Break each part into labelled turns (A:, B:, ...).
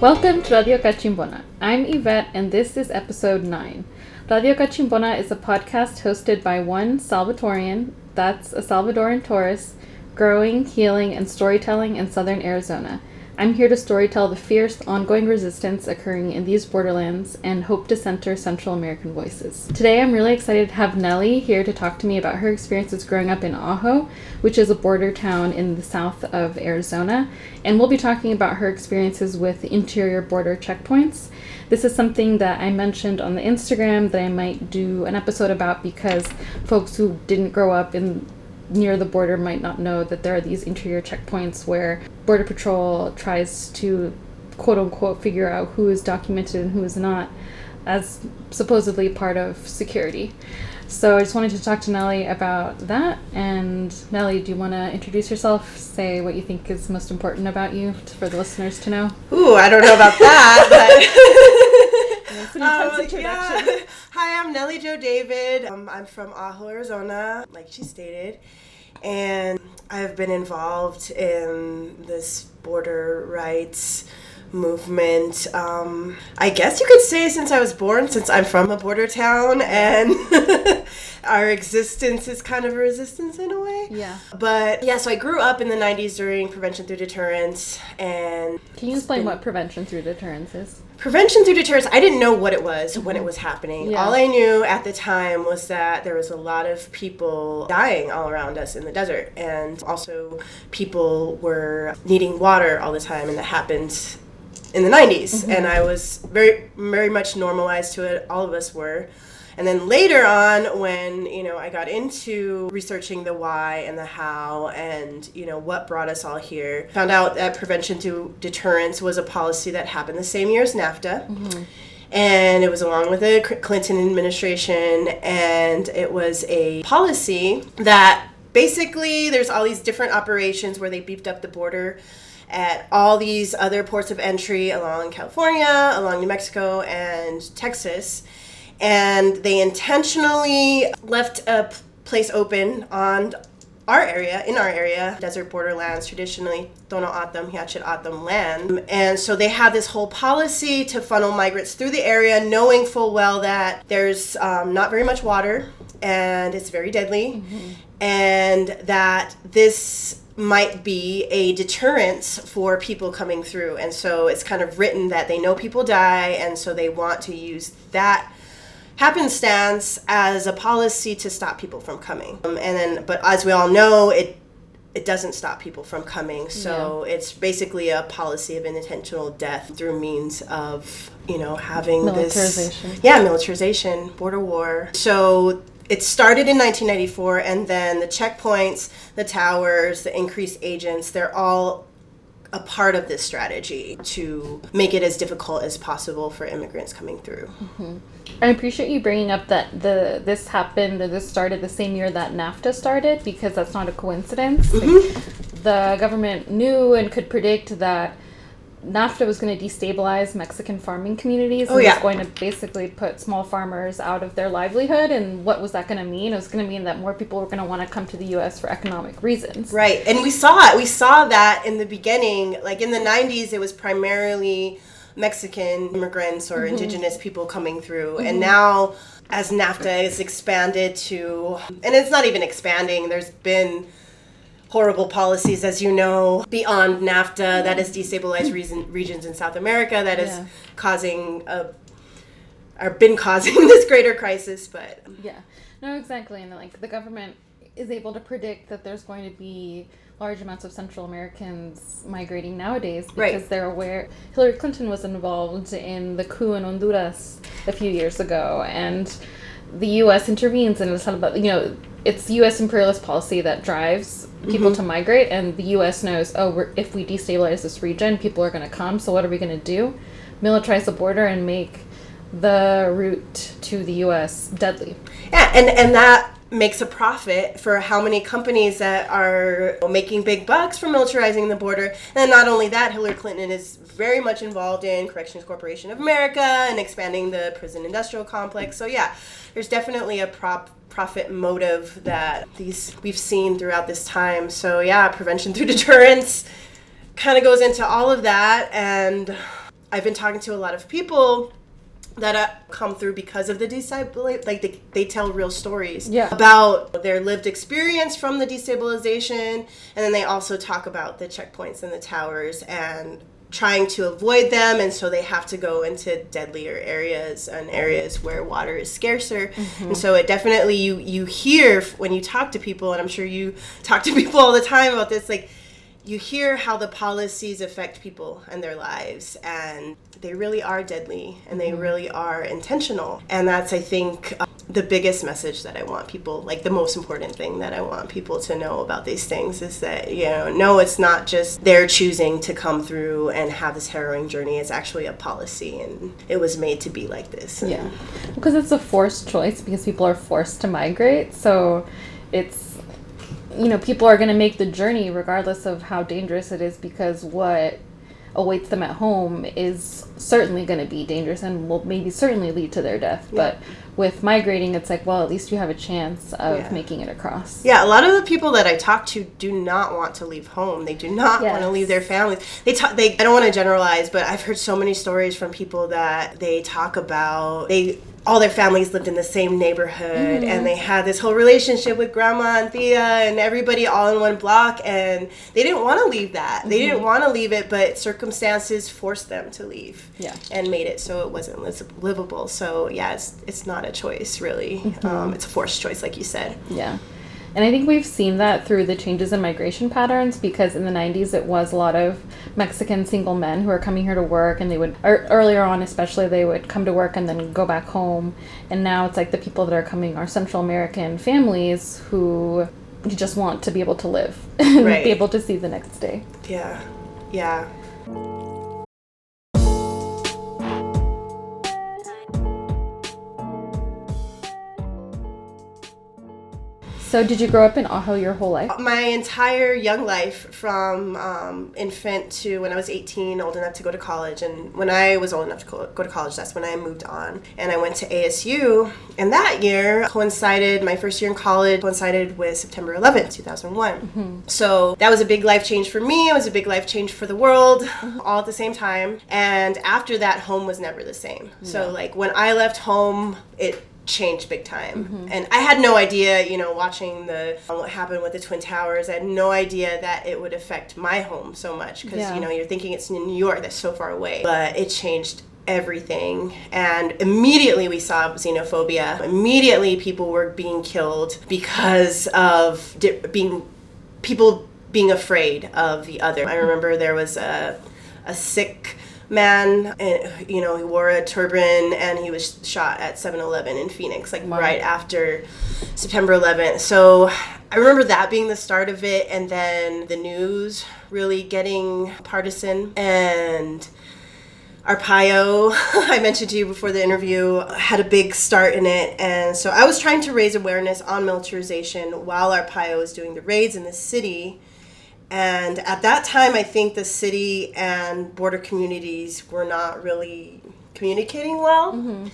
A: Welcome to Radio Cachimbona. I'm Yvette, and this is episode 9. Radio Cachimbona is a podcast hosted by one Salvatorian, that's a Salvadoran tourist, growing, healing, and storytelling in southern Arizona. I'm here to storytell the fierce, ongoing resistance occurring in these borderlands and hope to center Central American voices. Today, I'm really excited to have Nellie here to talk to me about her experiences growing up in Ajo, which is a border town in the south of Arizona, and we'll be talking about her experiences with interior border checkpoints. This is something that I mentioned on the Instagram that I might do an episode about because folks who didn't grow up in near the border might not know that there are these interior checkpoints where Border Patrol tries to quote unquote figure out who is documented and who is not as supposedly part of security. So I just wanted to talk to Nellie about that. And Nellie, do you want to introduce yourself? Say what you think is most important about you for the listeners to know.
B: Ooh, I don't know about that, but
A: It's an intense
B: Um,
A: introduction.
B: yeah. Hi, I'm Nellie Jo David. Um, I'm from Ajo, Arizona, like she stated, and I've been involved in this border rights movement. Um, I guess you could say since I was born, since I'm from a border town, and our existence is kind of a resistance in a way.
A: Yeah.
B: But yeah, so I grew up in the 90s during prevention through deterrence, and
A: Can you explain what prevention through deterrence is?
B: Prevention through deterrence, I didn't know what it was when it was happening.
A: Yeah.
B: All I knew at the time was that there was a lot of people dying all around us in the desert. And also, people were needing water all the time, and that happened in the 90s.
A: Mm-hmm.
B: And I was very, very much normalized to it. All of us were. And then later on, when you know I got into researching the why and the how, and you know what brought us all here, found out that prevention through deterrence was a policy that happened the same year as NAFTA, mm-hmm. and it was along with the Clinton administration, and it was a policy that basically there's all these different operations where they beefed up the border at all these other ports of entry along California, along New Mexico, and Texas. And they intentionally left a place open on our area, in our area, desert borderlands, traditionally Tohono O'odham, Hia-Ced O'odham land. And so they had this whole policy to funnel migrants through the area, knowing full well that there's um, not very much water and it's very deadly, and that this might be a deterrence for people coming through. And so it's kind of written that they know people die, and so they want to use that happenstance as a policy to stop people from coming. Um, and then, but as we all know, it it doesn't stop people from coming. So it's basically a policy of intentional death through means of you know having
A: Militarization.
B: this yeah militarization, border war. So. It started in 1994, and then the checkpoints, the towers, the increased agents, they're all a part of this strategy to make it as difficult as possible for immigrants coming through.
A: I appreciate you bringing up that the this happened or this started the same year that NAFTA started because that's not a coincidence.
B: Mm-hmm.
A: the government knew and could predict that NAFTA was going to destabilize Mexican farming communities and
B: Oh, yeah.
A: was going to basically put small farmers out of their livelihood. And what was that going to mean? It was going to mean that more people were going to want to come to the U.S. for economic reasons.
B: Right. And we saw it. We saw that in the beginning. Like in the 90s, it was primarily Mexican immigrants or mm-hmm. indigenous people coming through. And mm-hmm. now, as NAFTA is expanded to, and it's not even expanding, there's been horrible policies, as you know, beyond NAFTA that mm-hmm. has destabilized reason, regions in South America that is
A: Yeah.
B: causing a, or been causing this greater crisis. But
A: Yeah. No, exactly. And like the government is able to predict that there's going to be large amounts of Central Americans migrating nowadays because
B: Right.
A: they're aware Hillary Clinton was involved in the coup in Honduras a few years ago and the US intervenes and it's all about you know it's US imperialist policy that drives people mm-hmm. to migrate and the US knows oh we're, if we destabilize this region people are going to come so what are we going to do? Militarize the border and make the route to the US deadly.
B: Yeah, and and that makes a profit for how many companies that are making big bucks from militarizing the border. And not only that, Hillary Clinton is very much involved in Corrections Corporation of America and expanding the prison industrial complex. So yeah, there's definitely a prop profit motive that these we've seen throughout this time. So yeah, prevention through deterrence kind of goes into all of that and I've been talking to a lot of people that come through because of the destabilization. Like they, they tell real stories
A: Yeah.
B: about their lived experience from the destabilization, and then they also talk about the checkpoints and the towers and trying to avoid them and so they have to go into deadlier areas and areas where water is scarcer mm-hmm. and so it definitely you you hear when you talk to people and i'm sure you talk to people all the time about this like you hear how the policies affect people and their lives and they really are deadly and they really are intentional. And that's i think uh, the biggest message that i want people like the most important thing that i want people to know about these things is that you know no it's not just they're choosing to come through and have this harrowing journey. It's actually a policy and it was made to be like this.
A: Yeah, because it's a forced choice because people are forced to migrate. So it's, you know, people are going to make the journey regardless of how dangerous it is because what awaits them at home is certainly going to be dangerous and will maybe certainly lead to their death. But with migrating, it's like, well, at least you have a chance of
B: Yeah.
A: making it across.
B: Yeah, a lot of the people that I talk to do not want to leave home. They do not want to leave their families. They talk. They. I don't want to generalize, but I've heard so many stories from people that they talk about they. All their families lived in the same neighborhood, and mm-hmm. they had this whole relationship with grandma and Thea and everybody all in one block, and they didn't want to leave that. They didn't mm-hmm. want to leave it, but circumstances forced them to leave
A: Yeah.
B: and made it so it wasn't livable. So yeah, it's it's not a choice really. Um, it's a forced choice, like you said.
A: Yeah. And I think we've seen that through the changes in migration patterns because in the 90s it was a lot of Mexican single men who are coming here to work and they would, or earlier on especially, they would come to work and then go back home. And now it's like the people that are coming are Central American families who just want to be able to live and
B: Right.
A: be able to see the next day.
B: Yeah, yeah.
A: So did you grow up in Ajo your whole life?
B: My entire young life, from um, infant to when I was 18, old enough to go to college, and when I was old enough to go to college, that's when I moved on. And I went to ASU, and that year coincided, my first year in college coincided with September 11th, 2001. So that was a big life change for me, it was a big life change for the world, all at the same time. And after that, home was never the same. So, like, when I left home, it changed big time. Mm-hmm. And i had no idea you know watching the uh, what happened with the twin towers i had no idea that it would affect my home so much because
A: Yeah.
B: you know you're thinking it's in new york that's so far away. But it changed everything. And immediately we saw xenophobia. Immediately people were being killed because of di- being people being afraid of the other. I remember there was a, a sick man and you know he wore a turban and he was shot at 7-eleven in phoenix like
A: Wow.
B: right after september 11th so i remember that being the start of it and then the news really getting partisan and Arpaio, I mentioned to you before the interview, had a big start in it. And so I was trying to raise awareness on militarization while Arpaio was doing the raids in the city. And at that time, I think the city and border communities were not really communicating well mm-hmm.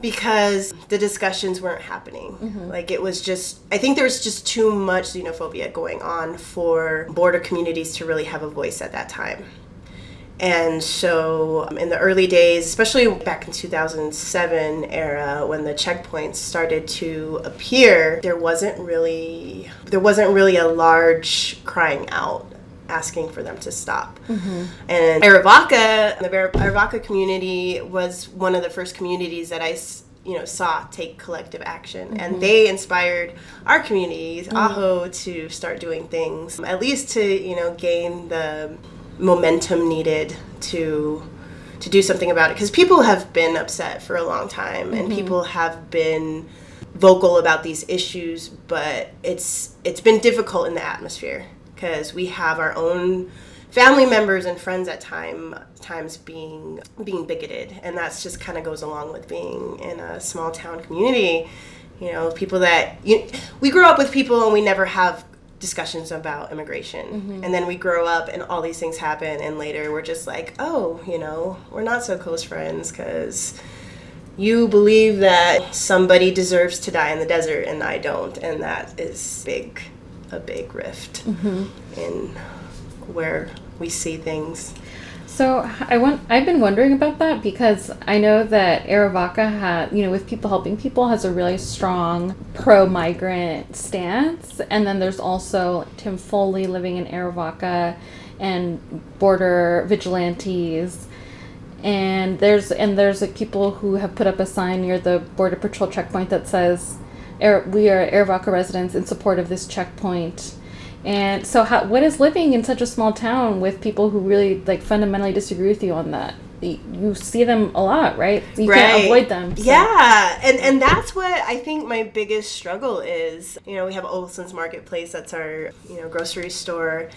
B: because the discussions weren't happening. Mm-hmm. Like it was just, I think there was just too much xenophobia going on for border communities to really have a voice at that time. And so, um, in the early days, especially back in 2007 era, when the checkpoints started to appear, there wasn't really there wasn't really a large crying out asking for them to stop. Mm-hmm. And Arivaca, the Arivaca community was one of the first communities that I s- you know saw take collective action. And mm-hmm. they inspired our communities mm-hmm. Ajo to start doing things at least to you know gain the momentum needed to to do something about it. Because people have been upset for a long time and mm-hmm. people have been vocal about these issues but it's it's been difficult in the atmosphere because we have our own family members and friends at time times being being bigoted and that's just kind of goes along with being in a small town community. You know people that you, we grow up with people and we never have discussions about immigration. Mm-hmm. And then we grow up and all these things happen and later we're just like oh you know we're not so close friends because you believe that somebody deserves to die in the desert and i don't and that is big a big rift mm-hmm. in where we see things
A: So I want I've been wondering about that because I know that Arivaca had you know with people helping people has a really strong pro migrant stance, and then there's also Tim Foley living in Arivaca, and border vigilantes, and there's and there's like people who have put up a sign near the border patrol checkpoint that says, "We are Arivaca residents in support of this checkpoint." And so, how, what is living in such a small town with people who really like fundamentally disagree with you on that? You see them a lot, right? You
B: right.
A: can't avoid them.
B: so. Yeah, and and that's what I think my biggest struggle is. You know, we have Olson's Marketplace. That's our you know grocery store.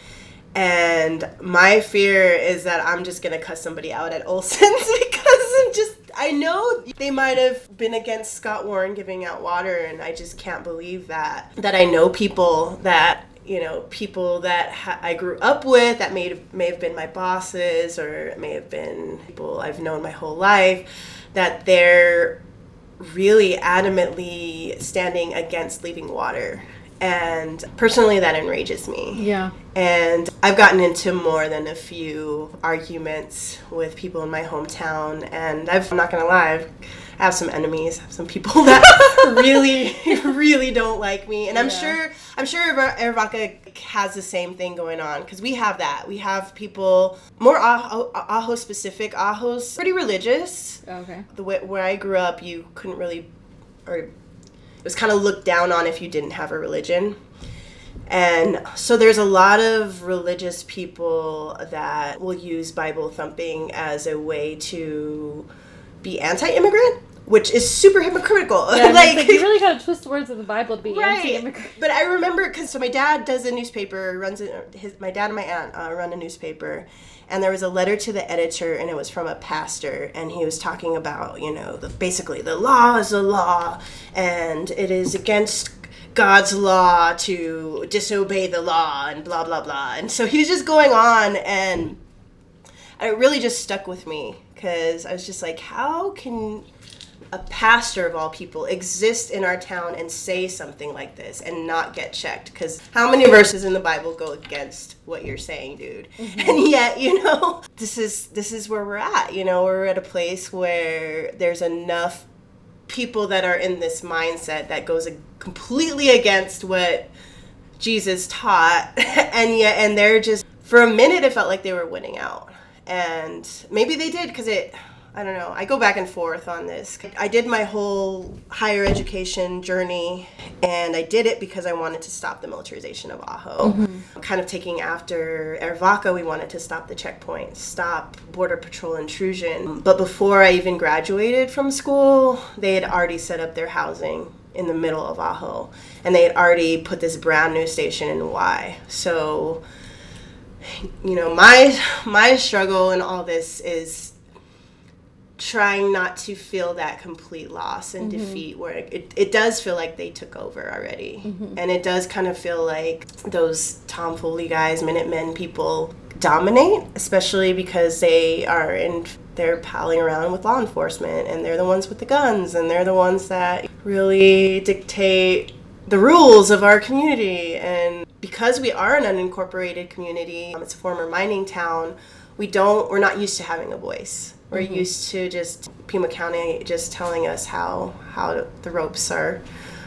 B: And my fear is that I'm just gonna cuss somebody out at Olson's because I'm just I know they might have been against Scott Warren giving out water, and I just can't believe that that I know people that you know people that ha- I grew up with that may have, may have been my bosses or may have been people I've known my whole life that they're really adamantly standing against leaving water. And personally that enrages me.
A: Yeah.
B: and I've gotten into more than a few arguments with people in my hometown. And I've, I'm not gonna lie I've, I have some enemies I have some people that really really don't like me and I'm
A: Yeah.
B: sure I'm sure Ira- has the same thing going on because we have that we have people more Ajo, Ajo specific Ajo's pretty religious oh,
A: Okay.
B: the way where I grew up, you couldn't really, or it was kind of looked down on if you didn't have a religion. And so there's a lot of religious people that will use Bible thumping as a way to be anti-immigrant, which is super hypocritical.
A: Yeah, like,
B: like
A: you really gotta twist the words of the Bible to be anti-immigrant.
B: but I remember because so my dad does a newspaper, runs a, his my dad and my aunt uh, run a newspaper, and there was a letter to the editor, and it was from a pastor, and he was talking about you know the basically the law is the law, and it is against God's law to disobey the law, and blah blah blah, and so he was just going on, and it really just stuck with me because I was just like, how can a pastor of all people exist in our town and say something like this and not get checked? Because how many verses in the bible go against what you're saying dude? Mm-hmm. And yet you know this is this is where we're at you know? We're at a place where there's enough people that are in this mindset that goes a- completely against what jesus taught and yet and they're just for a minute it felt like they were winning out and maybe they did because it i don't know i go back and forth on this. I did my whole higher education journey and i did it because i wanted to stop the militarization of Ajo. Mm-hmm. Kind of taking after Arivaca we wanted to stop the checkpoints stop border patrol intrusion. But before i even graduated from school they had already set up their housing in the middle of Ajo. And they had already put this brand new station in Why. So you know my my struggle in all this is trying not to feel that complete loss and mm-hmm. defeat where it, it does feel like they took over already. Mm-hmm. And it does kind of feel like those Tim Foley guys minutemen people dominate especially because they are in they're palling around with law enforcement and they're the ones with the guns and they're the ones that really dictate the rules of our community. And because we are an unincorporated community um, it's a former mining town we don't we're not used to having a voice. We're used to just pima county just telling us how how the ropes are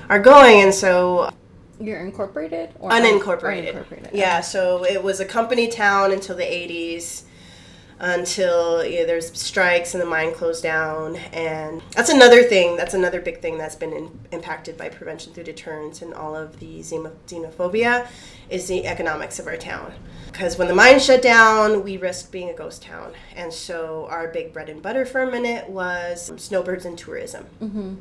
B: are going. And so
A: You're incorporated or
B: unincorporated.
A: unincorporated?
B: Yeah, so it was a company town until the 80s, until yeah, there's strikes and the mine closed down. And that's another thing, that's another big thing that's been in, impacted by prevention through deterrence and all of the xenophobia is the economics of our town. Because when the mine shut down, we risked being a ghost town. And so our big bread and butter for a minute was snowbirds and tourism. Mm-hmm.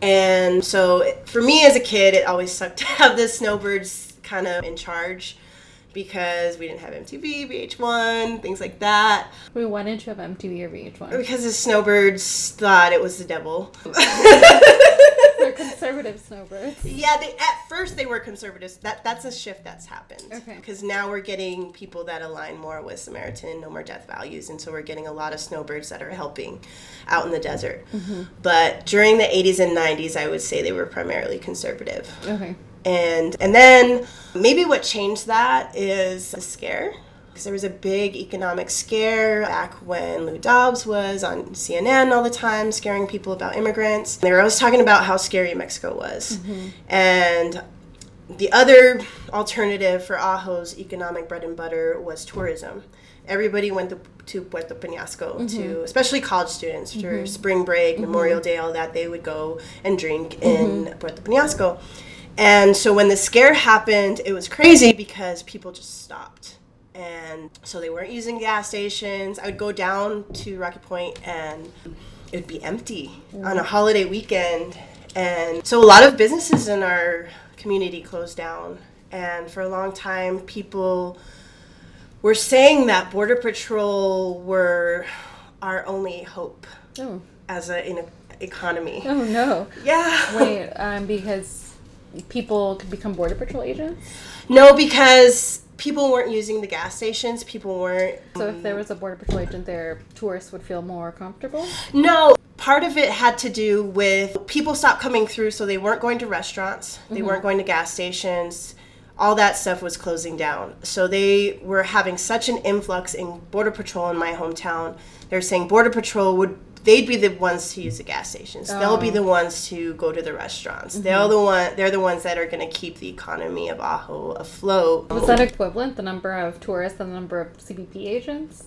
B: And so for me as a kid, it always sucked to have the snowbirds kind of in charge because we didn't have MTV, VH1, things like that.
A: We wanted didn't have MTV or VH1?
B: Because the snowbirds thought it was the devil.
A: They're conservative snowbirds.
B: yeah, they, at first they were conservatives. That that's a shift that's happened.
A: Okay.
B: Because now we're getting people that align more with Samaritan and No More Death values, and so we're getting a lot of snowbirds that are helping out in the desert. Mm-hmm. But during the 80s and 90s, I would say they were primarily conservative.
A: Okay.
B: And and then maybe what changed that is the scare because There was a big economic scare back when Lou Dobbs was on CNN all the time, scaring people about immigrants. They were always talking about how scary Mexico was. Mm-hmm. And the other alternative for Ajo's economic bread and butter was tourism. Everybody went to, to Puerto Peñasco to, mm-hmm. especially college students, for mm-hmm. spring break, Memorial Day, all that. They would go and drink in Puerto Peñasco. And so when the scare happened, it was crazy because people just stopped. And so they weren't using gas stations. I would go down to Rocky Point and it would be empty on a holiday weekend. And so a lot of businesses in our community closed down. And for a long time, people were saying that Border Patrol were our only hope
A: Oh,
B: as a in economy.
A: oh no.
B: Yeah.
A: Wait, um, because people could become border patrol agents.
B: No, because people weren't using the gas stations. People weren't.
A: So if there was a border patrol agent there, tourists would feel more comfortable.
B: No, part of it had to do with people stopped coming through, so they weren't going to restaurants. They mm-hmm. weren't going to gas stations. All that stuff was closing down. So they were having such an influx in Border Patrol in my hometown. They're saying Border Patrol would. They'd be the ones to use the gas stations. They'll be
A: Oh.
B: the ones to go to the restaurants. Mm-hmm. They're the one. They're the ones that are going to keep the economy of Ajo afloat.
A: Was that equivalent, the number of tourists and the number of CBP agents?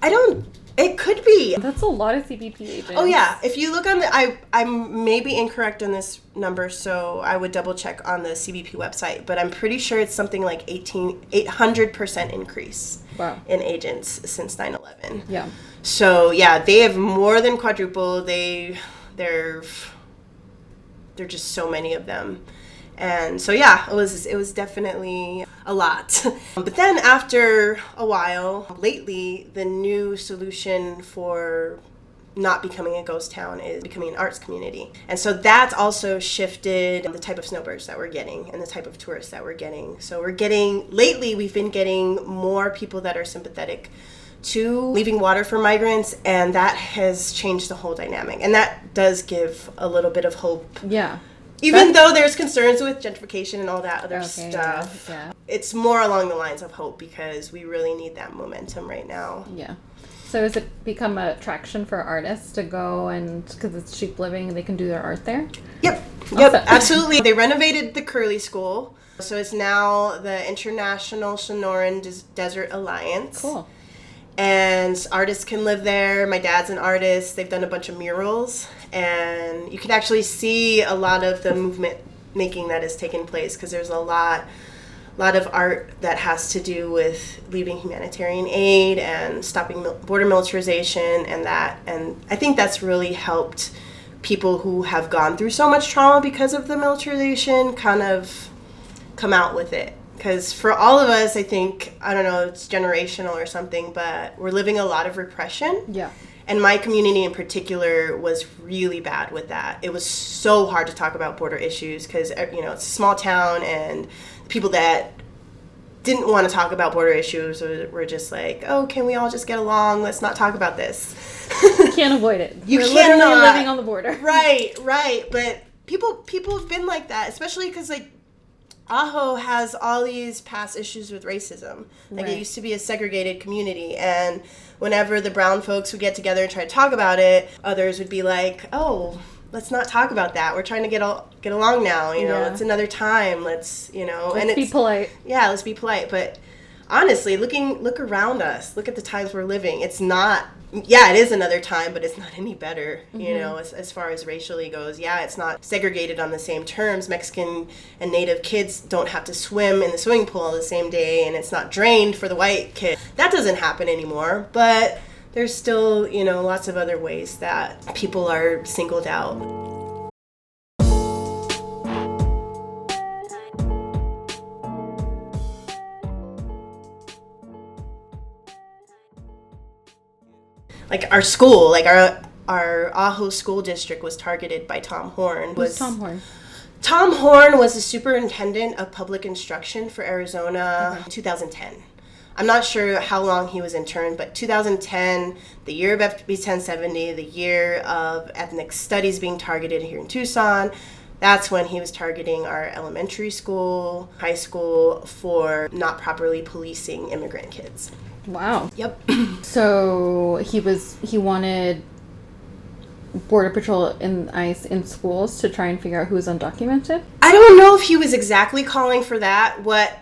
B: I don't. It could be.
A: That's a lot of CBP agents.
B: Oh yeah, if you look on the, I I'm maybe incorrect on this number, so I would double check on the CBP website, but I'm pretty sure it's something like 18 800 percent increase
A: Wow.
B: in agents since 9/11.
A: Yeah.
B: So yeah, they have more than quadrupled. They they're they're just so many of them. And so yeah, it was it was definitely a lot. But then after a while, lately the new solution for not becoming a ghost town is becoming an arts community. And so that's also shifted the type of snowbirds that we're getting and the type of tourists that we're getting. So we're getting lately we've been getting more people that are sympathetic to leaving water for migrants and that has changed the whole dynamic. And that does give a little bit of hope.
A: Yeah.
B: Even though there's concerns with gentrification and all that other
A: Okay.
B: stuff.
A: Yeah.
B: It's more along the lines of hope because we really need that momentum right now.
A: Yeah. So has it become a attraction for artists to go and because it's cheap living, they can do their art there?
B: Yep. Yep. Absolutely. They renovated the Curley School. So it's now the International Sonoran Des- Desert Alliance.
A: Cool.
B: And artists can live there. My dad's an artist. They've done a bunch of murals. And you can actually see a lot of the movement making that has taken place because there's a lot lot of art that has to do with leaving humanitarian aid and stopping mil- border militarization and that and i think that's really helped people who have gone through so much trauma because of the militarization kind of come out with it because for all of us i think i don't know it's generational or something but we're living a lot of repression
A: Yeah.
B: and my community in particular was really bad with that. It was so hard to talk about border issues because uh, you know it's a small town and people that didn't want to talk about border issues were were just like, oh, can we all just get along? Let's not talk about this.
A: You can't avoid it.
B: You
A: We're literally
B: cannot.
A: living on the border.
B: right, right. But people people have been like that, especially because like Ajo has all these past issues with racism. Like
A: Right.
B: it used to be a segregated community, and whenever the brown folks would get together and try to talk about it, others would be like, "Oh." Let's not talk about that. We're trying to get all, get along now. You know,
A: Yeah.
B: it's another time. Let's, you know,
A: Let's
B: and
A: be polite.
B: yeah let's be polite but honestly looking look around us look at the times we're living it's not yeah it is another time but it's not any better you mm-hmm. know as, as far as racially goes yeah it's not segregated on the same terms mexican and native kids don't have to swim in the swimming pool the same day and it's not drained for the white kid that doesn't happen anymore but there's still you know lots of other ways that people are singled out like our school, like our our Ajo school district was targeted by Tom Horne.
A: Who's
B: Was
A: Tom Horne?
B: Tom Horne was the superintendent of public instruction for Arizona 2010. I'm not sure how long he was interned, but 2010, the year of SB 1070, the year of ethnic studies being targeted here in Tucson, that's when he was targeting our elementary school, high school for not properly policing immigrant kids.
A: Wow.
B: Yep.
A: So he was he wanted border patrol and ICE in schools to try and figure out who was undocumented.
B: I don't know if he was exactly calling for that. What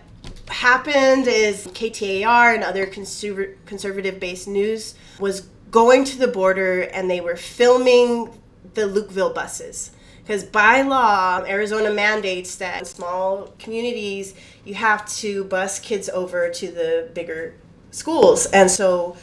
B: happened is KTAR and other conserv- conservative based news was going to the border and they were filming the Lukeville buses. Because by law, Arizona mandates that in small communities, you have to bus kids over to the bigger schools. And so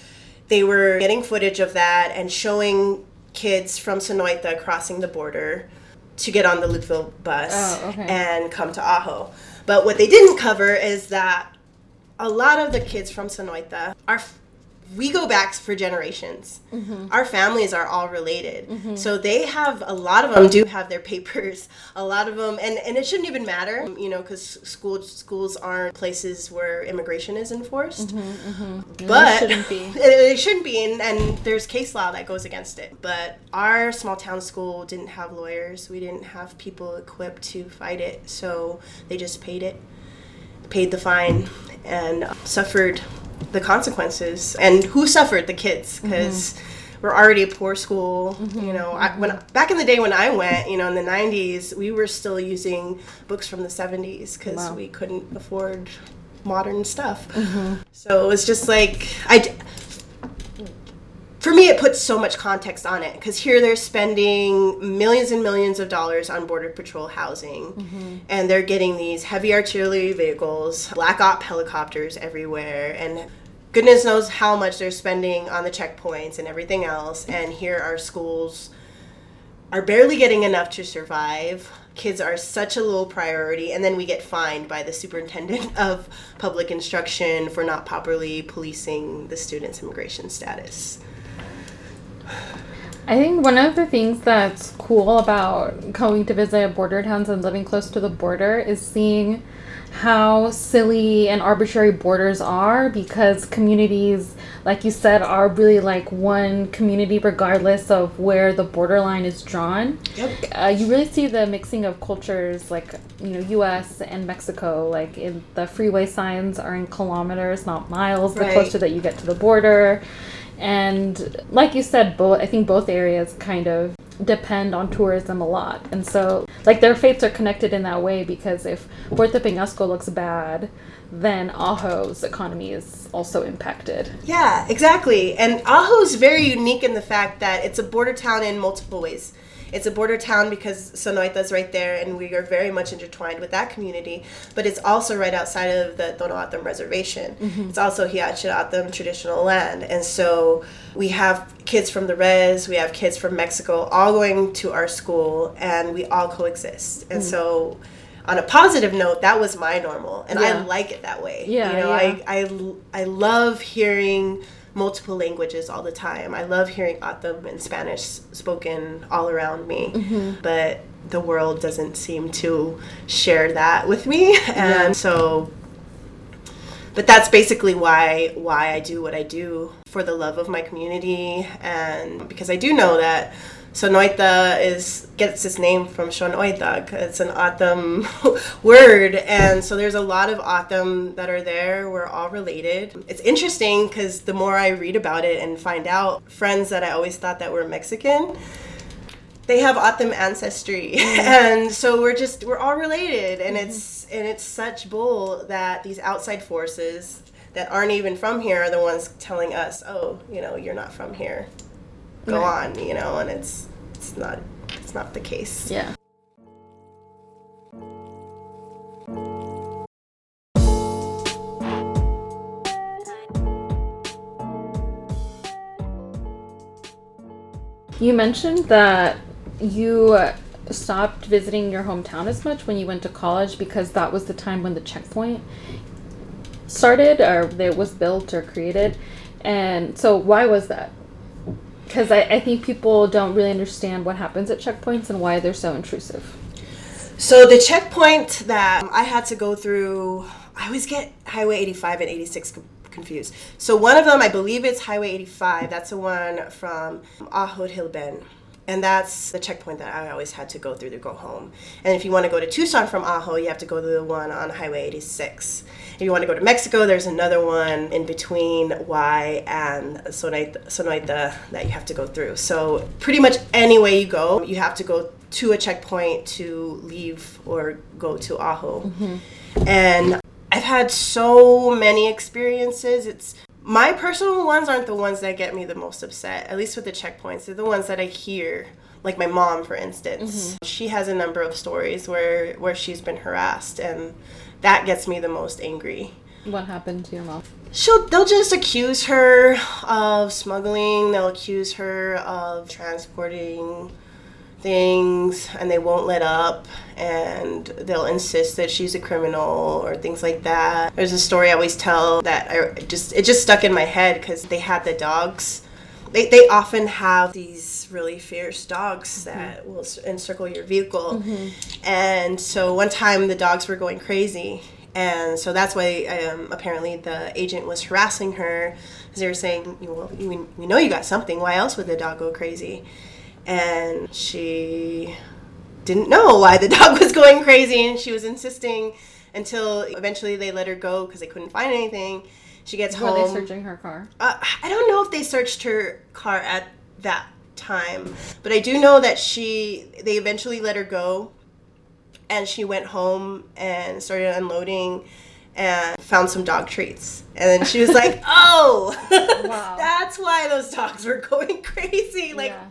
B: they were getting footage of that and showing kids from Sonoita crossing the border to get on the Lukeville bus
A: Oh, okay.
B: and come to Ajo. But what they didn't cover is that a lot of the kids from Sonoita are we go back for generations. Mm-hmm. Our families are all related. Mm-hmm. So they have a lot of them do have their papers. A lot of them and and it shouldn't even matter, you know, cuz school schools aren't places where immigration is enforced. Mm-hmm, but
A: shouldn't be.
B: It, it shouldn't be and, and there's case law that goes against it. But our small town school didn't have lawyers. We didn't have people equipped to fight it. So they just paid it paid the fine and suffered the consequences. And who suffered? The kids, mm-hmm. because we're already a poor school. Mm-hmm. You know, I, mm-hmm. when back in the day when I went, you know, in the '90s, we were still using books from the '70s because
A: Wow.
B: we couldn't afford modern stuff. So it was just like I. For me, it puts so much context on it because here they're spending millions and millions of dollars on Border Patrol housing, mm-hmm. and they're getting these heavy artillery vehicles, Black Op helicopters everywhere, and goodness knows how much they're spending on the checkpoints and everything else. And here our schools are barely getting enough to survive. Kids are such a low priority, and then we get fined by the superintendent of public instruction for not properly policing the students' immigration status.
A: I think one of the things that's cool about going to visit border towns and living close to the border is seeing how silly and arbitrary borders are because communities, like you said, are really like one community regardless of where the borderline is drawn.
B: Yep.
A: Uh, you really see the mixing of cultures, like you know, U.S. and Mexico. Like in the freeway signs are in kilometers, not miles. The
B: Right.
A: closer that you get to the border, and like you said, both I think both areas kind of depend on tourism a lot, and so like their fates are connected in that way because if Puerto Peñasco looks bad, then Ajo's economy is also impacted.
B: Yeah, exactly. And Ajo's very unique in the fact that it's a border town in multiple ways. It's a border town because Sonoita's right there, and we are very much intertwined with that community. But it's also right outside of the Tohono O'odham Reservation. Mm-hmm. It's also Hia-Ced O'odham traditional land, and so we have kids from the res, we have kids from Mexico, all going to our school, and we all coexist. And mm. so, on a positive note, that was my normal, and I like it that way.
A: Yeah,
B: you know,
A: yeah.
B: I I, I love hearing multiple languages all the time. I love hearing O'odham and Spanish spoken all around me,
A: Mm-hmm.
B: but the world doesn't seem to share that with me, and so. But that's basically why why I do what I do for the love of my community, and because I do know that Sonoita is gets its name from Shonoitag. It's an O'odham word, and so there's a lot of O'odham that are there. We're all related. It's interesting because the more I read about it and find out, friends that I always thought that were Mexican, they have O'odham ancestry, mm. and so we're just we're all related, and mm-hmm. it's and it's such bull that these outside forces that aren't even from here are the ones telling us, oh, you know, you're not from here go
A: Right.
B: on, you know, and it's it's not it's not the case.
A: Yeah. You mentioned that you stopped visiting your hometown as much when you went to college because that was the time when the checkpoint started or it was built or created. And so, why was that? Because I, I think people don't really understand what happens at checkpoints and why they're so intrusive.
B: So the checkpoint that I had to go through, I always get Highway 85 and 86 confused. So one of them, I believe it's Highway 85. That's the one from Ahod Gila Bend. And that's the checkpoint that I always had to go through to go home. And if you want to go to Tucson from Ajo, you have to go to the one on Highway 86. If you want to go to Mexico, there's another one in between Why and Sonoita, Sonoita uh, that you have to go through. So pretty much any way you go, you have to go to a checkpoint to leave or go to Ajo. Mm-hmm. And I've had so many experiences. It's my personal ones aren't the ones that get me the most upset, at least with the checkpoints. They're the ones that I hear. Like my mom, for instance, mm-hmm. she has a number of stories where where she's been harassed, and that gets me the most angry.
A: What happened to your mom?
B: She'll they'll just accuse her of smuggling. They'll accuse her of transporting things and they won't let up and they'll insist that she's a criminal or things like that. There's a story I always tell that I just it just stuck in my head cuz they had the dogs. They, they often have these really fierce dogs that will encircle your vehicle. And so one time the dogs were going crazy. And so that's why um, apparently the agent was harassing her because they were saying, well, we, we know you got something. Why else would the dog go crazy? And she didn't know why the dog was going crazy and she was insisting until eventually they let her go because they couldn't find anything she gets
A: Were
B: home
A: they searching her car?
B: uh, i don't know if they searched her car at that time but i do know that she they eventually let her go and she went home and started unloading and found some dog treats and then she was like oh
A: Wow.
B: that's why those dogs were going crazy like
A: Yeah.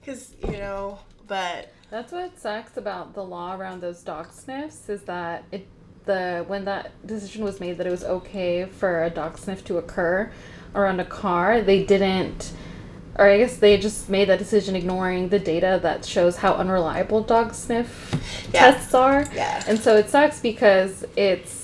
B: Because you know but
A: That's what sucks about the law around those dog sniffs is that it the when that decision was made that it was okay for a dog sniff to occur around a car, they didn't or I guess they just made that decision ignoring the data that shows how unreliable dog sniff
B: Yeah.
A: tests are.
B: Yeah.
A: And so it sucks because it's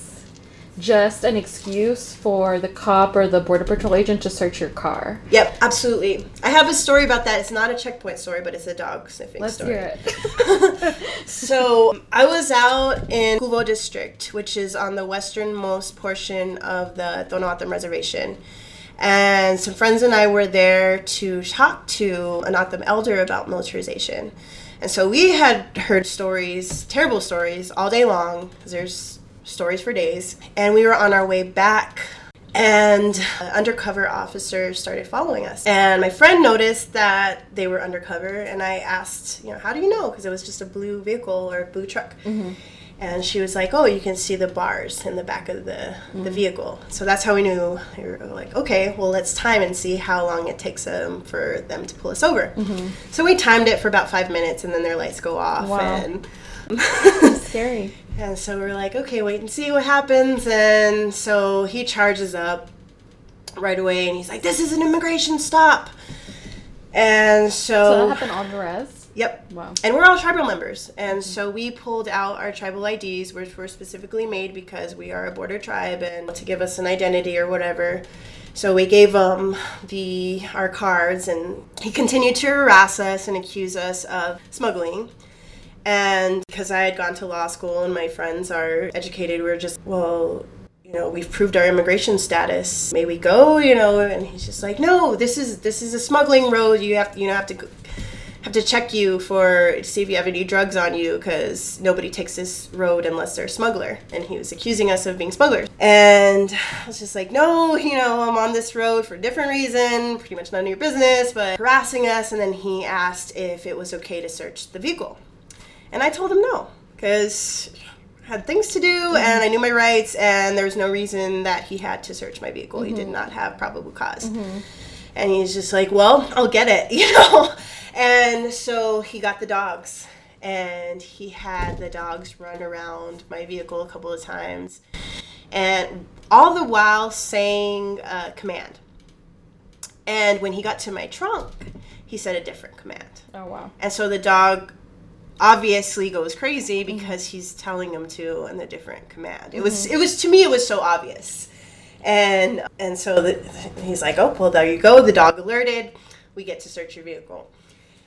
A: just an excuse for the cop or the border patrol agent to search your car.
B: yep absolutely i have a story about that it's not a checkpoint story but it's a dog sniffing
A: Let's
B: story
A: hear it.
B: so I was out in Gu Vo district, which is on the westernmost portion of the Tohono O'odham reservation. And some friends and I were there to talk to an O'odham elder about militarization. And so we had heard stories, terrible stories, all day long, because there's stories for days. And we were on our way back and an undercover officer started following us. And my friend noticed that they were undercover and i asked you know how do you know? Because it was just a blue vehicle or a blue truck. Mm-hmm. And she was like oh you can see the bars in the back of the, the mm-hmm. vehicle. So that's how we knew. We were like okay well let's time and see how long it takes them for them to pull us over. Mm-hmm. So we timed it for about five minutes and then their lights go off
A: Wow.
B: and
A: Scary.
B: and so we're like, okay, wait and see what happens. And so he charges up right away and he's like, this is an immigration stop. And
A: So
B: so,
A: that happened on the res?
B: yep.
A: Wow.
B: And we're all tribal members. And so we pulled out our tribal IDs, which were specifically made because we are a border tribe and to give us an identity or whatever. So we gave him the our cards, and he continued to harass us and accuse us of smuggling. And because I had gone to law school and my friends are educated, we were just, well, you know, we've proved our immigration status. May we go? You know, and he's just like, no, this is this is a smuggling road. You have you know have to have to check you for to see if you have any drugs on you because nobody takes this road unless they're a smuggler. And he was accusing us of being smugglers. And I was just like, no, you know, I'm on this road for a different reason, pretty much none of your business, but harassing us. And then he asked if it was okay to search the vehicle. And I told him no because I had things to do mm-hmm. and I knew my rights, and there was no reason that he had to search my vehicle. He did mm-hmm. not have probable because mm-hmm. And he's just like, well, I'll get it, you know? And so he got the dogs and he had the dogs run around my vehicle a couple of times and all the while saying uh, command. And when he got to my trunk, he said a different command.
A: Oh wow.
B: And so the dog obviously goes crazy mm-hmm. because he's telling him to in a different command. It was mm-hmm. it was to me it was so obvious. And and so the, he's like, "Oh, well there you go. The dog alerted. We get to search your vehicle."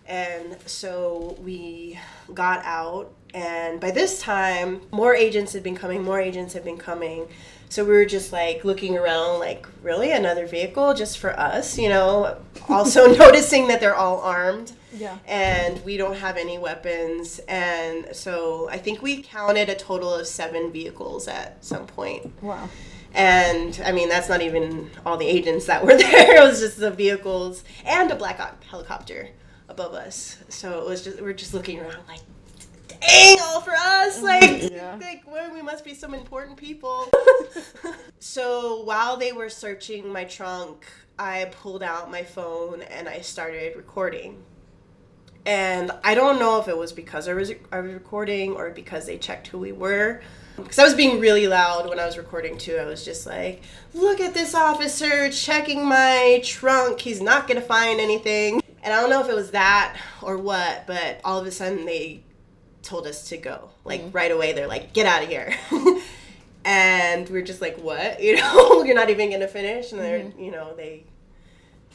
B: And so we got out and by this time more agents had been coming, more agents had been coming So we were just like looking around, like, really? Another vehicle just for us? You know, also noticing that they're all armed.
A: Yeah.
B: And we don't have any weapons. And so I think we counted a total of seven vehicles at some point.
A: Wow.
B: And I mean, that's not even all the agents that were there. It was just the vehicles and a black op helicopter above us. So it was just, we're just looking around like, dang, all for us. Mm-hmm. Like,
A: Yeah.
B: like well, we must be some important people. so while they were searching my trunk, I pulled out my phone and I started recording. And I don't know if it was because I was, I was recording or because they checked who we were. Because I was being really loud when I was recording too. I was just like, look at this officer checking my trunk. He's not going to find anything. And I don't know if it was that or what, but all of a sudden they told us to go. Like mm-hmm. right away, they're like, get out of here. and we're just like, what? You know, you're not even to finish. And they're, mm-hmm. you know, they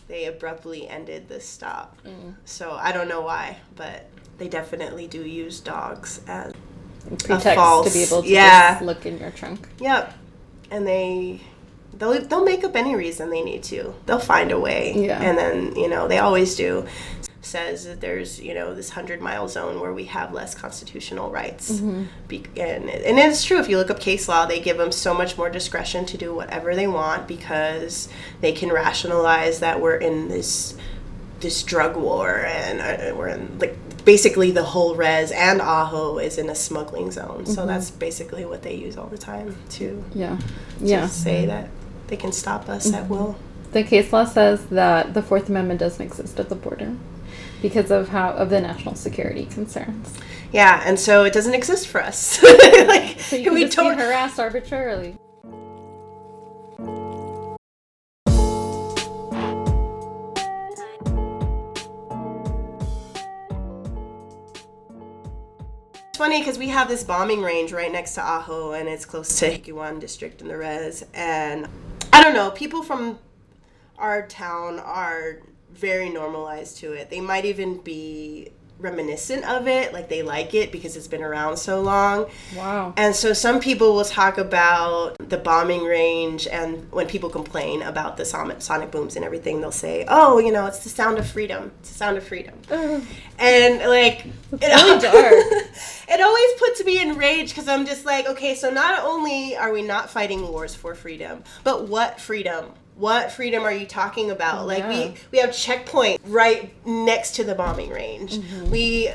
B: they abruptly ended the stop. Mm. So I don't know why, but they definitely do use dogs as a
A: Pretext to
B: false-
A: be able to
B: yeah.
A: look in your trunk.
B: Yep. And they they'll they'll make up any reason they need to. They'll find a way.
A: Yeah.
B: And then, you know, they always do. Says that there's, you know, this 100 mile zone where we have less constitutional rights.
A: Mm-hmm.
B: Be- and, and it's true. If you look up case law, they give them so much more discretion to do whatever they want because they can rationalize that we're in this this drug war and uh, we're in like basically the whole res and Ajo is in a smuggling zone
A: Mm-hmm.
B: so that's basically what they use all the time to,
A: Yeah.
B: to
A: Yeah. Mm-hmm.
B: say that they can stop us at will
A: The case law says that the Fourth Amendment doesn't exist at the border because of how of the national security concerns.
B: yeah and so it doesn't exist for us like
A: So you can
B: we don't
A: be harassed arbitrarily.
B: It's funny because we have this bombing range right next to Ajo, and it's close to Hickiwan district in the res. And I don't know, people from our town are very normalized to it. They might even be reminiscent of it, like they like it because it's been around so long.
A: Wow.
B: And so some people will talk about the bombing range, and when people complain about the sonic, booms and everything, they'll say, "Oh, you know, it's the sound of freedom. It's the sound of freedom." And like, it,
A: really dark.
B: it always puts me in rage because I'm just like, okay, so not only are we not fighting wars for freedom, but what freedom? What freedom are you talking about? Like
A: Yeah.
B: we we have checkpoint right next to the bombing range. Mm-hmm. We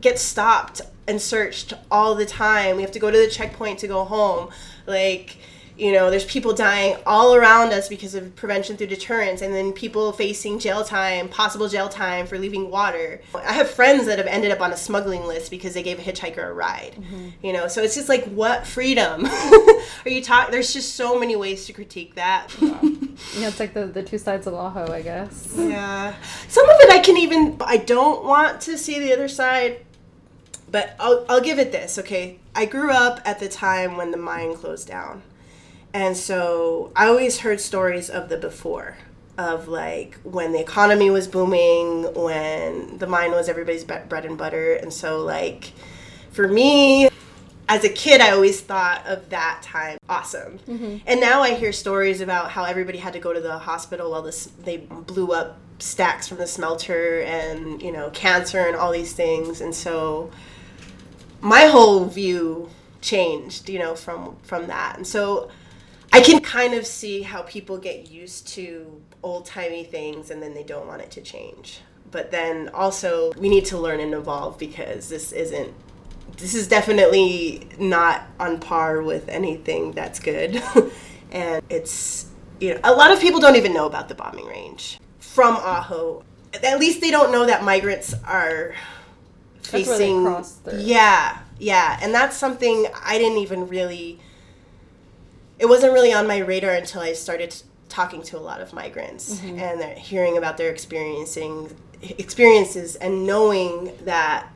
B: get stopped and searched all the time. We have to go to the checkpoint to go home. Like, you know, there's people dying all around us because of prevention through deterrence, and then people facing jail time, possible jail time for leaving water. I have friends that have ended up on a smuggling list because they gave a hitchhiker a ride. Mm-hmm. You know, so it's just like, what freedom are you talking? There's just so many ways to critique that.
A: Yeah, it's like the, the two sides of Ajo, I guess.
B: Yeah. Some of it I can even I don't want to see the other side. But I'll I'll give it this, okay? I grew up at the time when the mine closed down. And so I always heard stories of the before of like when the economy was booming, when the mine was everybody's bre- bread and butter. And so like for me, as a kid, I always thought of that time awesome. Mm-hmm. And now I hear stories about how everybody had to go to the hospital while this they blew up stacks from the smelter and you know cancer and all these things. And so my whole view changed, you know, from from that. And so I can kind of see how people get used to old timey things and then they don't want it to change. But then also we need to learn and evolve because this isn't this is definitely not on par with anything that's good. and it's you know a lot of people don't even know about the bombing range from Ajo. At least they don't know that migrants are facing yeah yeah and that's something i didn't even really it wasn't really on my radar until i started talking to a lot of migrants
A: Mm-hmm.
B: and hearing about their experiencing experiences and knowing that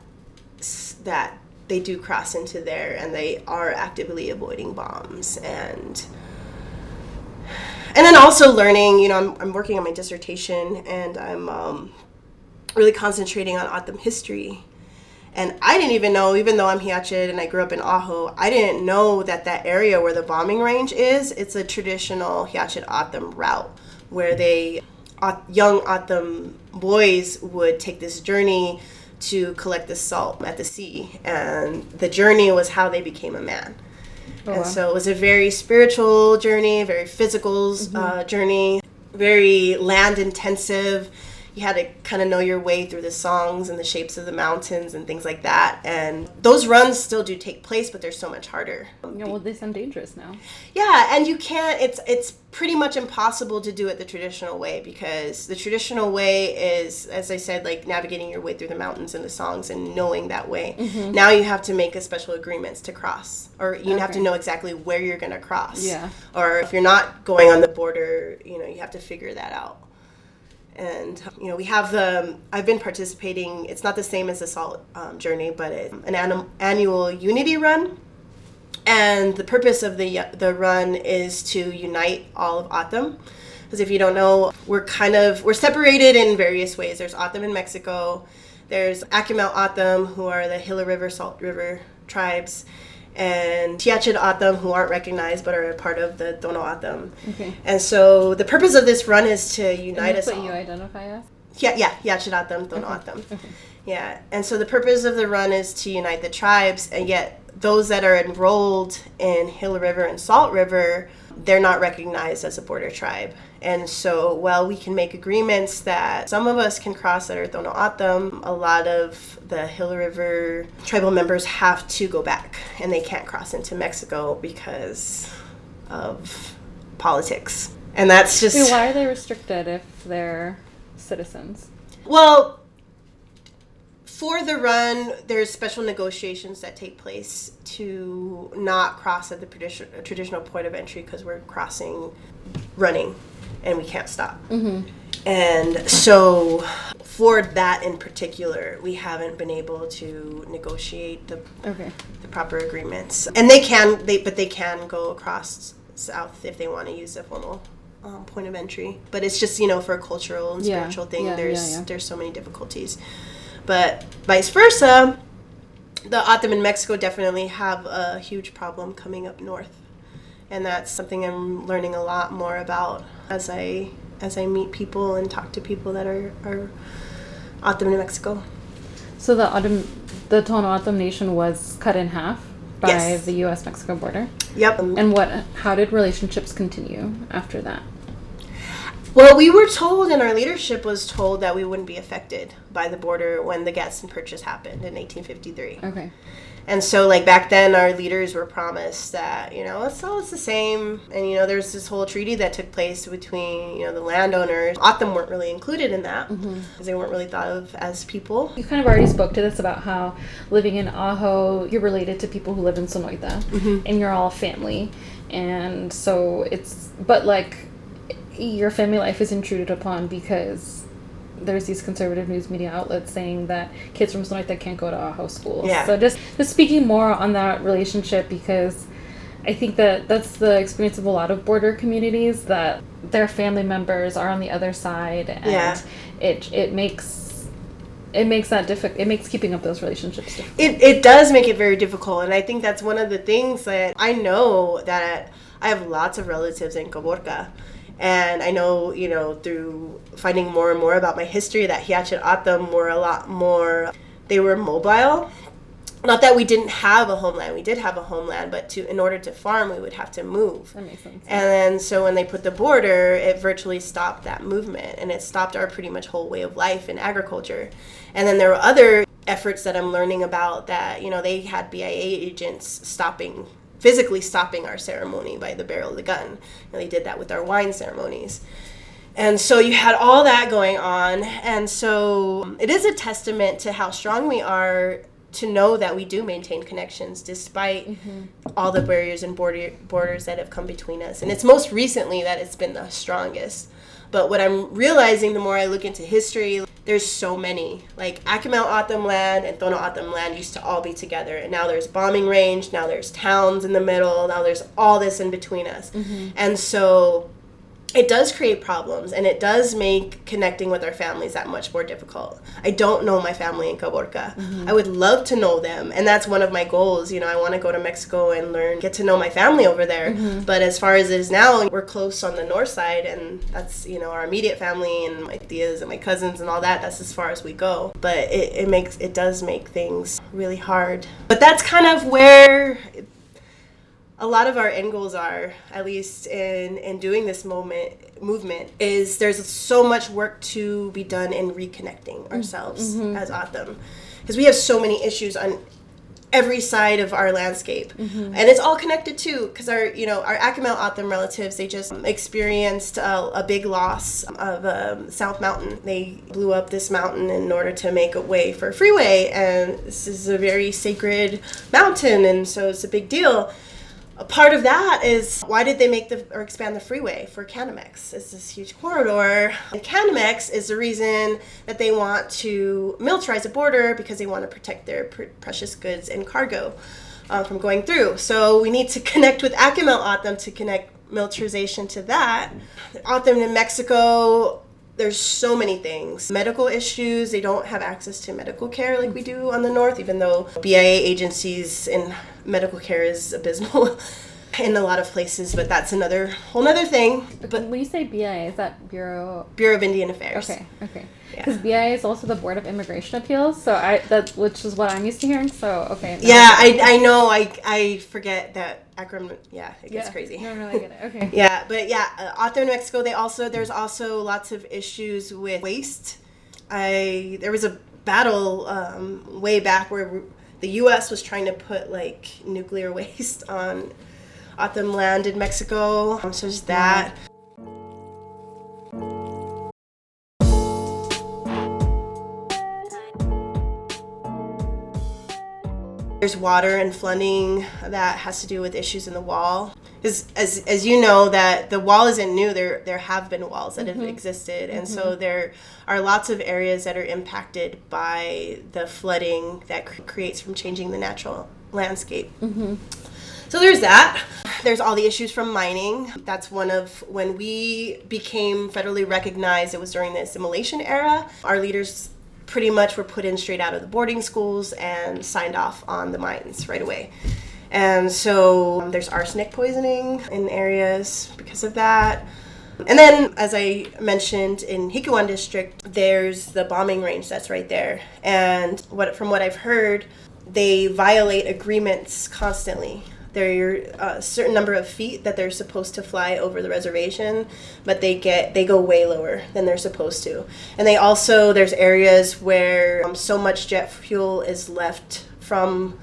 B: that they do cross into there and they are actively avoiding bombs and and then also learning you know i'm, I'm working on my dissertation and i'm um, really concentrating on O'odham history And I didn't even know, even though I'm Hia-Ced and I grew up in Ajo, I didn't know that that area where the bombing range is, it's a traditional Hia-Ced O'odham route where they, young O'odham boys would take this journey to collect the salt at the sea. And the journey was how they became a man. Oh, and wow. so it was a very spiritual journey, very physical mm-hmm. uh, journey, very land intensive you had to kind of know your way through the songs and the shapes of the mountains and things like that. And those runs still do take place, but they're so much harder.
A: Yeah, well, they sound dangerous now.
B: Yeah, and you can't. It's it's pretty much impossible to do it the traditional way because the traditional way is, as I said, like navigating your way through the mountains and the songs and knowing that way. Mm-hmm. Now you have to make a special agreements to cross, or you okay. have to know exactly where you're going to cross.
A: Yeah.
B: Or if you're not going on the border, you know, you have to figure that out and you know we have the i've been participating it's not the same as the salt um, journey but it's an an- annual unity run. And the purpose of the the run is to unite all of O'odham because if you don't know we're kind of we're separated in various ways. There's O'odham in mexico there's Akimel O'odham who are the Gila River Salt River tribes and Hia-Ced O'odham, who aren't recognized but are a part of the Tohono O'odham. Okay. And so the purpose of this run is to unite us
A: what
B: all.
A: you identify as?
B: Yeah, yeah, Hia-Ced O'odham, Tohono okay. O'odham. Okay. Yeah, and so the purpose of the run is to unite the tribes, and yet those that are enrolled in Gila River and Salt River, they're not recognized as a border tribe. And so, while we can make agreements that some of us can cross at Tohono O'odham, a lot of the Gila River tribal members have to go back and they can't cross into Mexico because of politics. And that's just.
A: why are they restricted if they're citizens?
B: Well, for the run, there's special negotiations that take place to not cross at the traditional point of entry because we're crossing running and we can't stop. Mm-hmm. And so, for that in particular, we haven't been able to negotiate the okay. the proper agreements. And they can, they but they can go across south if they want to use a formal um, point of entry. But it's just you know for a cultural and spiritual yeah. thing, yeah, there's yeah, there's so many difficulties. But vice versa, the in Mexico definitely have a huge problem coming up north and that's something I'm learning a lot more about as I as I meet people and talk to people that are are New Mexico.
A: So the O'odham, the O'odham Nation was cut in half by yes. the U.S. Mexico border.
B: Yep.
A: And what? How did relationships continue after that?
B: Well, we were told, and our leadership was told that we wouldn't be affected by the border when the Gadsden Purchase happened in 1853.
A: Okay.
B: And so, like back then, our leaders were promised that you know it's all it's the same. And you know, there's this whole treaty that took place between you know the landowners. O'odham weren't really included in that because mm-hmm. they weren't really thought of as people.
A: You kind of already spoke to this about how living in Ajo, you're related to people who live in Sonoita, mm-hmm. and you're all family. And so it's, but like, your family life is intruded upon because there's these conservative news media outlets saying that kids from Sonoita can't go to Ajo school.
B: Yeah.
A: So just just speaking more on that relationship because I think that that's the experience of a lot of border communities that their family members are on the other side and yeah. it it makes it makes that difficult it makes keeping up those relationships difficult.
B: It, it does make it very difficult and I think that's one of the things that I know that I have lots of relatives in Caborca and I know, you know, through finding more and more about my history that Hia-Ced O'odham were a lot more, they were mobile. Not that we didn't have a homeland, we did have a homeland, but to in order to farm, we would have to move.
A: That makes sense.
B: And then so when they put the border, it virtually stopped that movement, and it stopped our pretty much whole way of life in agriculture. And then there were other efforts that I'm learning about that you know they had BIA agents stopping physically stopping our ceremony by the barrel of the gun. And they did that with our wine ceremonies. And so you had all that going on. And so it is a testament to how strong we are to know that we do maintain connections despite mm-hmm. all the barriers and border, borders that have come between us. And it's most recently that it's been the strongest. But what I'm realizing the more I look into history, there's so many. Like Akimel O'odham land and Tohono O'odham land used to all be together. And now there's bombing range, now there's towns in the middle, now there's all this in between us. Mm-hmm. And so it does create problems and it does make connecting with our families that much more difficult. I don't know my family in Caborca. Mm-hmm. I would love to know them, and that's one of my goals. You know, I want to go to Mexico and learn, get to know my family over there. Mm-hmm. But as far as it is now, we're close on the north side, and that's you know our immediate family and my tias and my cousins and all that. That's as far as we go. But it, it makes it does make things really hard. But that's kind of where a lot of our end goals are, at least in in doing this moment movement, is there's so much work to be done in reconnecting mm-hmm. ourselves mm-hmm. as O'odham, because we have so many issues on every side of our landscape. Mm-hmm. And it's all connected too because our you know our Akimel O'odham relatives they just experienced a, a big loss of um, South Mountain. They blew up this mountain in order to make a way for a freeway and this is a very sacred mountain and so it's a big deal a part of that is why did they make the or expand the freeway for Canamex? It's this huge corridor. And Canamex is the reason that they want to militarize the border because they want to protect their pr- precious goods and cargo uh, from going through. So we need to connect with Akimel O'odham to connect militarization to that. O'odham in Mexico there's so many things. Medical issues they don't have access to medical care like we do on the north even though bia agencies and medical care is abysmal in a lot of places but that's another whole nother thing
A: But when you say BIA, is that Bureau?
B: bureau of indian affairs
A: Okay, okay.
B: Yeah.
A: Because BIA is also the Board of Immigration Appeals, so I that which is what I'm used to hearing. So okay. now
B: yeah
A: I
B: I, know I, I forget that acronym yeah it gets
A: Yeah.
B: crazy
A: No, no, I get it. Okay.
B: Yeah, but yeah, uh, out there in Mexico, they also there's also lots of issues with waste. I there was a battle um, way back where the U.S. was trying to put like nuclear waste on O'odham land in Mexico. Um, so there's that. There's water and flooding that has to do with issues in the wall. Because as, as you know, that the wall isn't new. There there have been walls that have mm-hmm. existed, and so mm-hmm. there are lots of areas that are impacted by the flooding that cr- creates from changing the natural landscape. Mm-hmm. So there's that. There's all the issues from mining. That's one of when we became federally recognized. It was during the assimilation era. Our leaders pretty much were put in straight out of the boarding schools and signed off on the mines right away. And so um, there's arsenic poisoning in areas because of that. And then, as I mentioned, in Hickiwan district, there's the bombing range that's right there. And what from what I've heard, they violate agreements constantly. There are a certain number of feet that they're supposed to fly over the reservation, but they get they go way lower than they're supposed to. And they also there's areas where um, so much jet fuel is left from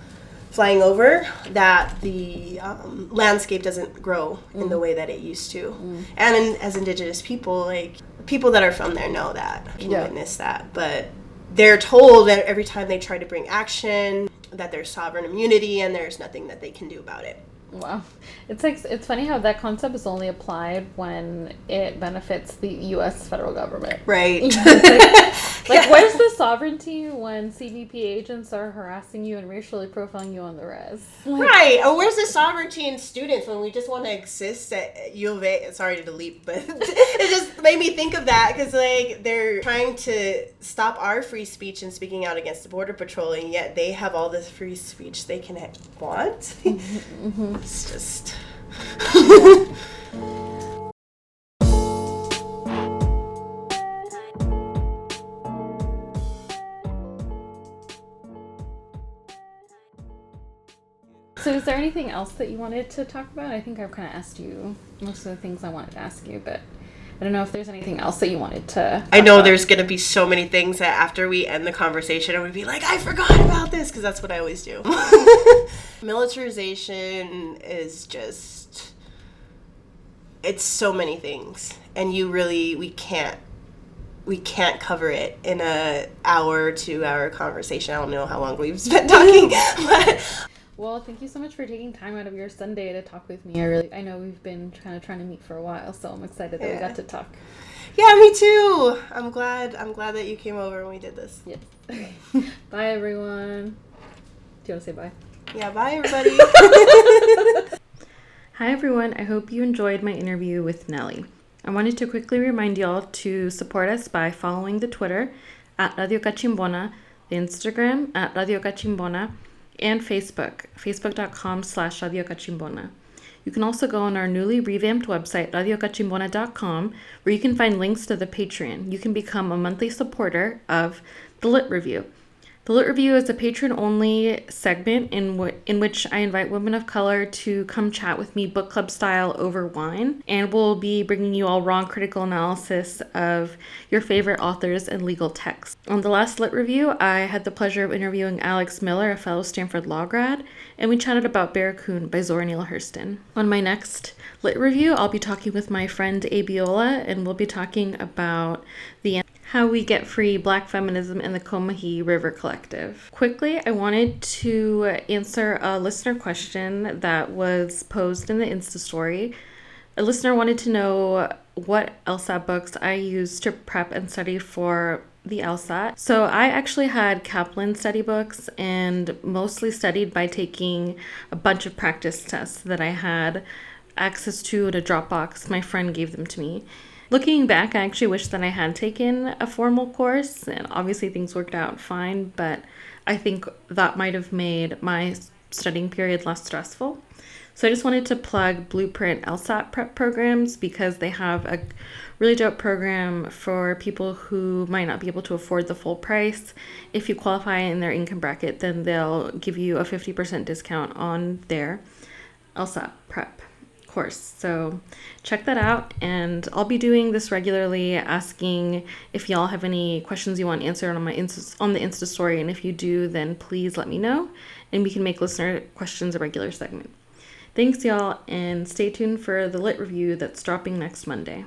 B: flying over that the um, landscape doesn't grow in the way that it used to. And in, as indigenous people, like people that are from there know that, can
A: Yeah.
B: witness that. But they're told that every time they try to bring action, that there's sovereign immunity and there's nothing that they can do about it.
A: Wow, it's like it's funny how that concept is only applied when it benefits the U.S. federal government.
B: Right.
A: Like, where's the sovereignty when CBP agents are harassing you and racially profiling you on the res? Like,
B: Right. Or where's the sovereignty in students when we just want to exist at U of A? Sorry to delete, but it just made me think of that because like they're trying to stop our free speech and speaking out against the border patrol, and yet they have all this free speech they can want. Mm-hmm, mm-hmm. It's just.
A: So, is there anything else that you wanted to talk about? I think I've kind of asked you most of the things I wanted to ask you, but I don't know if there's anything else that you wanted to.
B: I know
A: about.
B: there's gonna be so many things that after we end the conversation, I'm gonna be like, I forgot about this because that's what I always do. Militarization is just, it's so many things, and you really we can't we can't cover it in a hour two hour conversation. I don't know how long we've spent talking, but
A: Well, thank you so much for taking time out of your Sunday to talk with me. I really, I know we've been kind of trying to meet for a while, so I'm excited that we got to talk.
B: yeah, me too. I'm glad. I'm glad that you came over and we did this.
A: Yes. bye, everyone. Do you want to say bye?
B: Yeah, bye everybody.
A: Hi, everyone. I hope you enjoyed my interview with Nellie. I wanted to quickly remind y'all to support us by following the Twitter at Radio Cachimbona, the Instagram at Radio Cachimbona, and Facebook, facebook.com slash Radio Cachimbona. You can also go on our newly revamped website, radiocachimbona.com, where you can find links to the Patreon. You can become a monthly supporter of the Lit Review. The Lit Review is a patron only segment in, in which I invite women of color to come chat with me book club style over wine, and we'll be bringing you all raw critical analysis of your favorite authors and legal texts. On the last Lit Review, I had the pleasure of interviewing Alex Miller, a fellow Stanford Law grad, and we chatted about Barracoon by Zora Neale Hurston. On my next Lit Review, I'll be talking with my friend Abiola, and we'll be talking about the how We Get Free Black Feminism in the Combahee River Collective. Quickly, I wanted to answer a listener question that was posed in the Insta story. A listener wanted to know what LSAT books I used to prep and study for the LSAT. So I actually had Kaplan study books and mostly studied by taking a bunch of practice tests that I had access to in a Dropbox. My friend gave them to me. Looking back, I actually wish that I had taken a formal course, and obviously things worked out fine, but I think that might have made my studying period less stressful. So I just wanted to plug Blueprint LSAT prep programs because they have a really dope program for people who might not be able to afford the full price. If you qualify in their income bracket, then they'll give you a 50% discount on their LSAT prep course. So check that out. And I'll be doing this regularly, asking if y'all have any questions you want answered on my Insta, on the Insta story. And if you do, then please let me know, and we can make listener questions a regular segment. Thanks, y'all, and stay tuned for the lit review that's dropping next Monday.